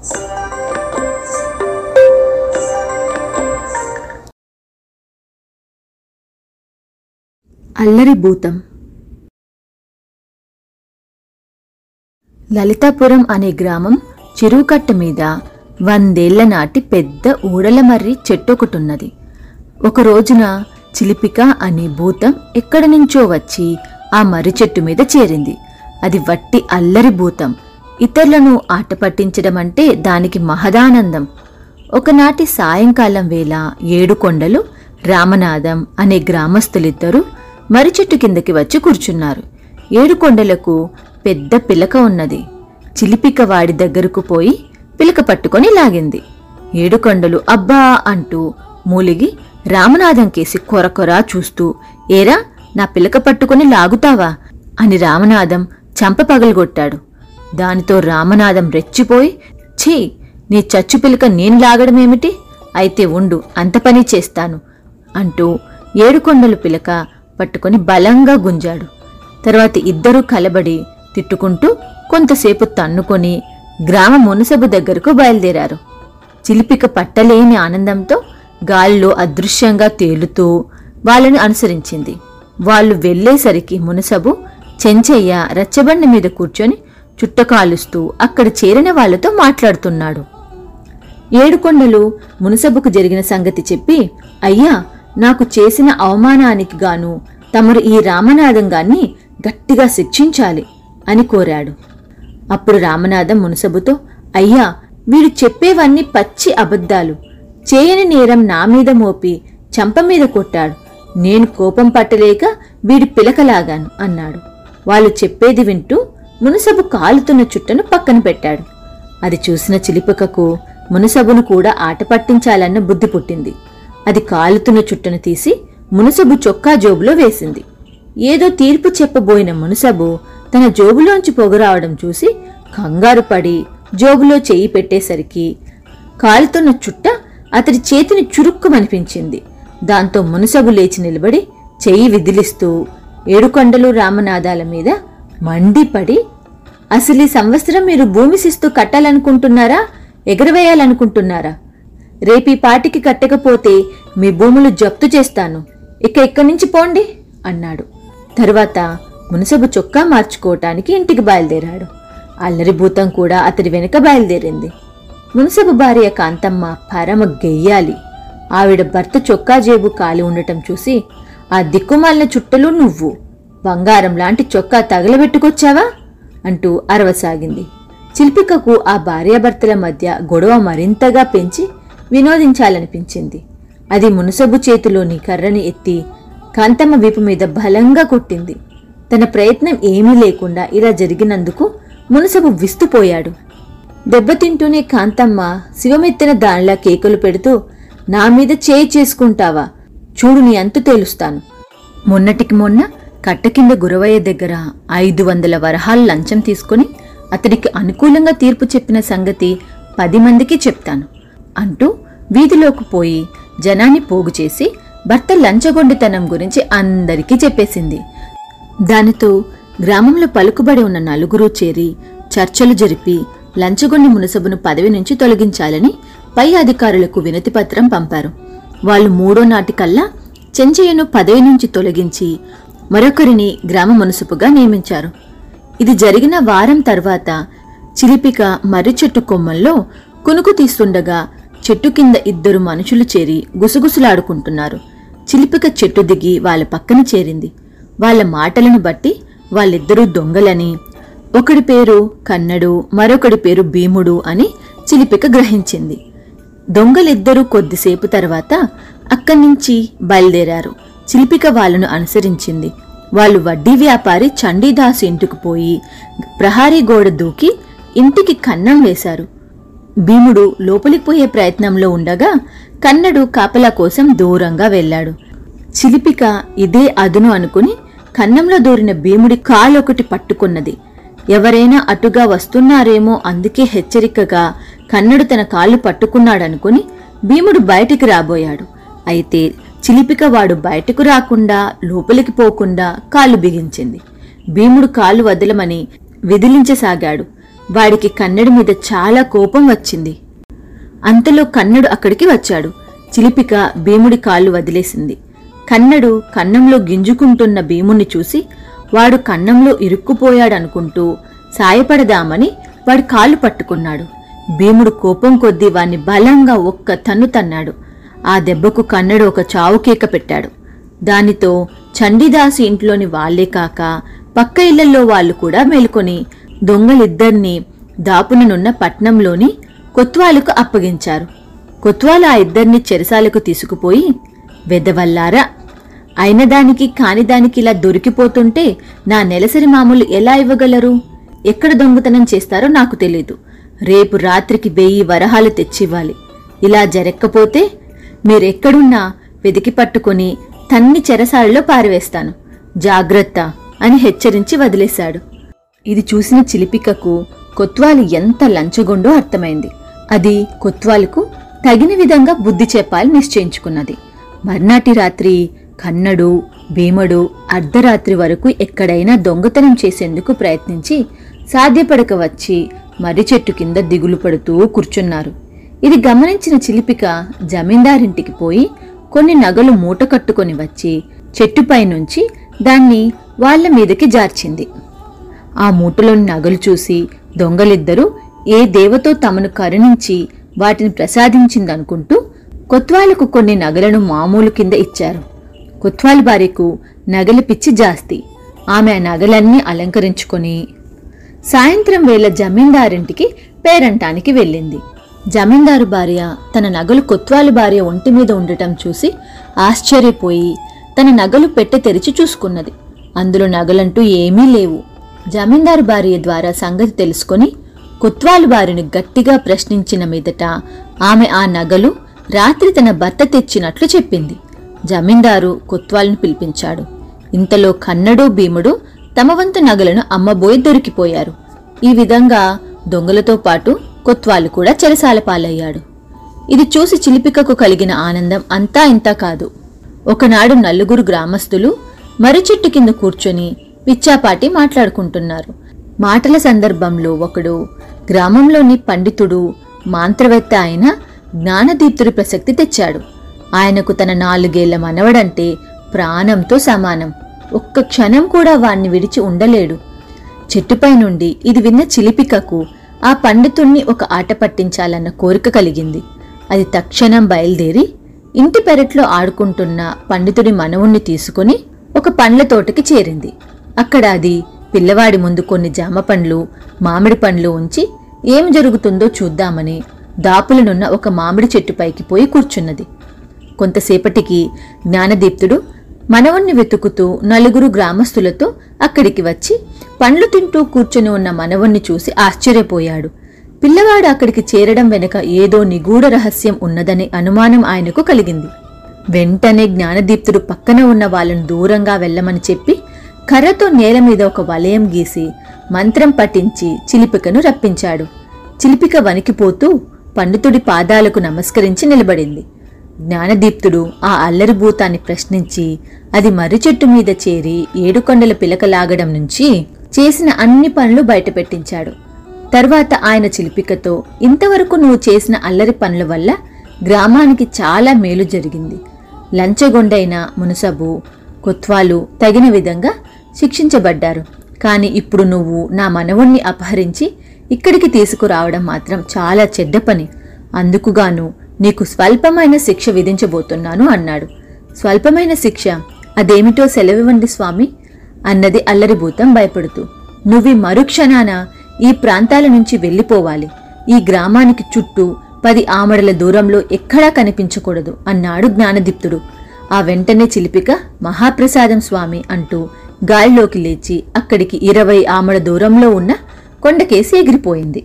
అల్లరి భూతం. లలితాపురం అనే గ్రామం చెరువుకట్ట మీద వందేళ్ళ నాటి పెద్ద ఊడలమర్రి చెట్టు ఒకటున్నది. ఒక రోజున చిలిపిక అనే భూతం ఎక్కడి నుంచో వచ్చి ఆ మర్రి చెట్టు మీద చేరింది. అది వట్టి అల్లరి భూతం. ఇతరులను ఆట పట్టించడం అంటే దానికి మహదానందం. ఒకనాటి సాయంకాలం వేళ ఏడుకొండలు రామనాథం అనే గ్రామస్తులిద్దరూ మరి చెట్టు కిందకి వచ్చి కూర్చున్నారు. ఏడుకొండలకు పెద్ద పిలక ఉన్నది. చిలిపిక వాడి దగ్గరకు పోయి పిలక పట్టుకొని లాగింది. ఏడుకొండలు అబ్బా అంటూ మూలిగి రామనాథం కేసి కొరకొరా చూస్తూ ఏరా నా పిలక పట్టుకొని లాగుతావా? అని రామనాథం చంప పగలగొట్టాడు. దానితో రామనాథం రెచ్చిపోయి ఛీ నీ చచ్చు పిలక నేను లాగడమేమిటి? అయితే ఉండు అంత పని చేస్తాను అంటూ ఏడుకొండలు పిలక పట్టుకొని బలంగా గుంజాడు. తర్వాత ఇద్దరూ కలబడి తిట్టుకుంటూ కొంతసేపు తన్నుకొని గ్రామ మునసబు దగ్గరకు బయలుదేరారు. చిలిపిక పట్టలేని ఆనందంతో గాలిలో అదృశ్యంగా తేలుతూ వాళ్ళని అనుసరించింది. వాళ్ళు వెళ్ళేసరికి మునసబు చెంచయ్య రచ్చబండ మీద కూర్చొని చుట్టకాలుస్తూ అక్కడ చేరిన వాళ్ళతో మాట్లాడుతున్నాడు. ఏడుకొండలు మునసబుకు జరిగిన సంగతి చెప్పి అయ్యా నాకు చేసిన అవమానానికి గాను తమరు ఈ రామనాథంగాన్ని గట్టిగా శిక్షించాలి అని కోరాడు. అప్పుడు రామనాథం మునసబుతో అయ్యా వీడు చెప్పేవన్నీ పచ్చి అబద్ధాలు. చేయని నేరం నా మీద మోపి చంప మీద కొట్టాడు. నేను కోపం పట్టలేక వీడి పిలకలాగాను అన్నాడు. వాళ్ళు చెప్పేది వింటూ మునసబు కాలుతున్న చుట్టను పక్కన పెట్టాడు. అది చూసిన చిలిపికకు మునసబును కూడా ఆట పట్టించాలన్న బుద్ధి పుట్టింది. అది కాలుతున్న చుట్టను తీసి మునసబు చొక్కా జోబులో వేసింది. ఏదో తీర్పు చెప్పబోయిన మునసబు తన జోబులోంచి పొగరావడం చూసి కంగారు పడి జోబులో చెయ్యి పెట్టేసరికి కాలుతున్న చుట్ట అతడి చేతిని చురుక్కుమనిపించింది. దాంతో మునసబు లేచి నిలబడి చెయ్యి విదిలిస్తూ ఏడుకొండలు రామనాదాల మీద మండిపడి అసలు ఈ సంవత్సరం మీరు భూమి శిస్తు కట్టాలనుకుంటున్నారా? ఎగరవేయాలనుకుంటున్నారా? రేపీ పాటికి కట్టకపోతే మీ భూములు జప్తు చేస్తాను. ఇక ఇక్కడి నుంచి పోండి అన్నాడు. తర్వాత మునసబు చొక్కా మార్చుకోవటానికి ఇంటికి బయలుదేరాడు. అల్లరి భూతం కూడా అతడి వెనుక బయలుదేరింది. మునసబు భార్య కాంతమ్మ పరమ గెయ్యాలి. ఆవిడ భర్త చొక్కా జేబు కాలి ఉండటం చూసి ఆ దిక్కుమాలిన చుట్టలు నువ్వు. బంగారం లాంటి చొక్కా తగలబెట్టుకొచ్చావా? అంటూ అరవసాగింది. చిల్పికకు ఆ భార్యాభర్తల మధ్య గొడవ మరింతగా పెంచి వినోదించాలనిపించింది. అది మునసబు చేతిలోని కర్రని ఎత్తి కాంతమ్మ వీపు మీద బలంగా కొట్టింది. తన ప్రయత్నం ఏమీ లేకుండా ఇలా జరిగినందుకు మునసబు విస్తుపోయాడు. దెబ్బతింటూనే కాంతమ్మ శివమెత్తిన దానిలా కేకలు పెడుతూ నా మీద చేయి చేసుకుంటావా? చూడు నీ అంతు తేలుస్తాను. మొన్నటికి మొన్న కట్ట కింద గురవయ్య దగ్గర ఐదు వందల వరహాలు లంచం తీసుకుని అతడికి అనుకూలంగా తీర్పు చెప్పిన సంగతి పది మందికి చెప్తాను అంటూ వీధిలోకి పోయి జనాన్ని పోగు చేసి భర్త లంచగొండితనం గురించి అందరికీ చెప్పేసింది. దానితో గ్రామంలో పలుకుబడి ఉన్న నలుగురు చేరి చర్చలు జరిపి లంచగొండి మునసబును పదవి నుంచి తొలగించాలని పై అధికారులకు వినతిపత్రం పంపారు. వాళ్ళు మూడో నాటికల్లా చెంచయ్యను పదవి నుంచి తొలగించి మరొకరిని గ్రామ మనసుపుగా నియమించారు. ఇది జరిగిన వారం తర్వాత చిలిపిక మర్రి చెట్టు కొమ్మల్లో కునుకు తీస్తుండగా చెట్టు కింద ఇద్దరు మనుషులు చేరి గుసగుసలాడుకుంటున్నారు. చిలిపిక చెట్టు దిగి వాళ్ళ పక్కన చేరింది. వాళ్ళ మాటలను బట్టి వాళ్ళిద్దరూ దొంగలని ఒకడి పేరు కన్నడు మరొకడి పేరు భీముడు అని చిలిపిక గ్రహించింది. దొంగలిద్దరూ కొద్దిసేపు తర్వాత అక్కడి నుంచి బయలుదేరారు. శిల్పిక వాళ్ళను అనుసరించింది. వాళ్ళు వడ్డీ వ్యాపారి చండీదాస్ ఇంటికి పోయి ప్రహారీ గోడ దూకి ఇంటికి కన్నం వేశారు. భీముడు లోపలికి పోయే ప్రయత్నంలో ఉండగా కన్నడు కాపలా కోసం దూరంగా వెళ్ళాడు. చిలిపిక ఇదే అదును అనుకుని కన్నంలో దూరిన భీముడి కాలొకటి పట్టుకున్నది. ఎవరైనా అటుగా వస్తున్నారేమో అందుకే హెచ్చరికగా కన్నడు తన కాళ్ళు పట్టుకున్నాడనుకుని భీముడు బయటికి రాబోయాడు. అయితే చిలిపిక వాడు బయటకు రాకుండా లోపలికి పోకుండా కాళ్ళు బిగించింది. భీముడు కాళ్ళు వదలమని విదిలించసాగాడు. వాడికి కన్నడి మీద చాలా కోపం వచ్చింది. అంతలో కన్నడు అక్కడికి వచ్చాడు. చిలిపిక భీముడి కాళ్ళు వదిలేసింది. కన్నడు కన్నంలో గింజుకుంటున్న భీముణ్ణి చూసి వాడు కన్నంలో ఇరుక్కుపోయాడనుకుంటూ సాయపడదామని వాడి కాళ్ళు పట్టుకున్నాడు. భీముడు కోపం కొద్దీ వాణ్ణి బలంగా ఒక్క తన్ను తన్నాడు. ఆ దెబ్బకు కన్నడు ఒక చావుకేక పెట్టాడు. దానితో చండీదాసు ఇంట్లోని వాళ్ళే కాక పక్క ఇళ్ళలో వాళ్ళు కూడా మేల్కొని దొంగలిద్దరినీ దాపుననున్న పట్నంలోని కొత్వాలకు అప్పగించారు. కొత్వాలు ఆ ఇద్దరిని చెరసాలకు తీసుకుపోయి వెదవల్లారా అయిన దానికి కాని దానికి ఇలా దొరికిపోతుంటే నా నెలసరి మామూలు ఎలా ఇవ్వగలరు? ఎక్కడ దొంగతనం చేస్తారో నాకు తెలీదు. రేపు రాత్రికి వెయ్యి వరహాలు తెచ్చివ్వాలి. ఇలా జరక్కపోతే మీరెక్కడున్నా వెతికి పట్టుకుని తన్ని చెరసాలలో పారివేస్తాను. జాగ్రత్త అని హెచ్చరించి వదిలేశాడు. ఇది చూసిన చిలిపికకు కొత్వాలు ఎంత లంచగొండో అర్థమైంది. అది కొత్వాలుకు తగిన విధంగా బుద్ధి చెప్పాలి నిశ్చయించుకున్నది. మర్నాటి రాత్రి కన్నడు భీమడు అర్ధరాత్రి వరకు ఎక్కడైనా దొంగతనం చేసేందుకు ప్రయత్నించి సాధ్యపడక వచ్చి మర్రి చెట్టు కింద దిగులు పడుతూ కూర్చున్నారు. ఇది గమనించిన చిలిపిక జమీందారింటికి పోయి కొన్ని నగలు మూట కట్టుకొని వచ్చి చెట్టుపై నుంచి దాన్ని వాళ్ళ మీదకి జార్చింది. ఆ మూటలోని నగలు చూసి దొంగలిద్దరూ ఏ దేవతో తమను కరుణించి వాటిని ప్రసాదించిందనుకుంటూ కొత్వాలకు కొన్ని నగలను మామూలు కింద ఇచ్చారు. కొత్వాల భార్యకు నగలు పిచ్చి జాస్తి. ఆమె ఆ నగలన్నీ అలంకరించుకొని సాయంత్రం వేళ జమీందారింటికి పేరంటానికి వెళ్ళింది. జమీందారు భార్య తన నగలు కొత్వాలి భార్య ఒంటి మీద ఉండటం చూసి ఆశ్చర్యపోయి తన నగలు పెట్టె తెరిచి చూసుకున్నది. అందులో నగలంటూ ఏమీ లేవు. జమీందారు భార్య ద్వారా సంగతి తెలుసుకొని కొత్వాలు వారిని గట్టిగా ప్రశ్నించిన మీదట ఆమె ఆ నగలు రాత్రి తన భర్త తెచ్చినట్లు చెప్పింది. జమీందారు కొత్వాలను పిలిపించాడు. ఇంతలో కన్నడు భీముడు తమ వంతు నగలను అమ్మబోయి దొరికిపోయారు. ఈ విధంగా దొంగలతో పాటు కొత్వాలు కూడా చెరసాల పాలయ్యాడు. ఇది చూసి చిలిపికకు కలిగిన ఆనందం అంతా ఇంతా కాదు. ఒకనాడు నలుగురు గ్రామస్తులు మర్రి చెట్టు కింద కూర్చొని పిచ్చాపాటి మాట్లాడుకుంటున్నారు. మాటల సందర్భంలో ఒకడు గ్రామంలోని పండితుడు మాంత్రవేత్త అయిన జ్ఞానదీప్తుడి ప్రసక్తి తెచ్చాడు. ఆయనకు తన నాలుగేళ్ళ మనవడంటే ప్రాణంతో సమానం. ఒక్క క్షణం కూడా వాణ్ణి విడిచి ఉండలేడు. చెట్టుపై నుండి ఇది విన్న చిలిపికకు ఆ పండితుణ్ణి ఒక ఆట పట్టించాలన్న కోరిక కలిగింది. అది తక్షణం బయలుదేరి ఇంటి పెరట్లో ఆడుకుంటున్న పండితుడి మనవుణ్ణి తీసుకుని ఒక పండ్ల తోటకి చేరింది. అక్కడ అది పిల్లవాడి ముందు కొన్ని జామ పండ్లు మామిడి పండ్లు ఉంచి ఏం జరుగుతుందో చూద్దామని దాపులనున్న ఒక మామిడి చెట్టుపైకి పోయి కూర్చున్నది. కొంతసేపటికి జ్ఞానదీప్తుడు మనవణ్ణి వెతుకుతూ నలుగురు గ్రామస్తులతో అక్కడికి వచ్చి పండ్లు తింటూ కూర్చుని ఉన్న మనవణ్ణి చూసి ఆశ్చర్యపోయాడు. పిల్లవాడు అక్కడికి చేరడం వెనుక ఏదో నిగూఢ రహస్యం ఉన్నదనే అనుమానం ఆయనకు కలిగింది. వెంటనే జ్ఞానదీప్తుడు పక్కన ఉన్న వాళ్ళను దూరంగా వెళ్ళమని చెప్పి కర్రతో నేల మీద ఒక వలయం గీసి మంత్రం పఠించి చిలిపికను రప్పించాడు. చిలిపిక వణికిపోతూ పండితుడి పాదాలకు నమస్కరించి నిలబడింది. జ్ఞానదీప్తుడు ఆ అల్లరి భూతాన్ని ప్రశ్నించి అది మర్రి చెట్టు మీద చేరి ఏడుకొండల పిలక లాగడం నుంచి చేసిన అన్ని పనులు బయటపెట్టించాడు. తర్వాత ఆయన చిలిపికతో ఇంతవరకు నువ్వు చేసిన అల్లరి పనుల వల్ల గ్రామానికి చాలా మేలు జరిగింది. లంచగొండైన మునసబు కొత్వాలు తగిన విధంగా శిక్షించబడ్డారు. కాని ఇప్పుడు నువ్వు నా మనవుణ్ణి అపహరించి ఇక్కడికి తీసుకురావడం మాత్రం చాలా చెడ్డ పని. అందుకుగాను నీకు స్వల్పమైన శిక్ష విధించబోతున్నాను అన్నాడు. స్వల్పమైన శిక్ష? అదేమిటో సెలవివ్వండి స్వామి. అన్నది అల్లరిభూతం భయపడుతూ. నువ్వు మరుక్షణాన ఈ ప్రాంతాల నుంచి వెళ్ళిపోవాలి. ఈ గ్రామానికి చుట్టూ పది ఆమడల దూరంలో ఎక్కడా కనిపించకూడదు అన్నాడు జ్ఞానదీప్తుడు. ఆ వెంటనే చిలిపిక మహాప్రసాదం స్వామి అంటూ గాలిలోకి లేచి అక్కడికి ఇరవై ఆమడ దూరంలో ఉన్న కొండకేసి ఎగిరిపోయింది.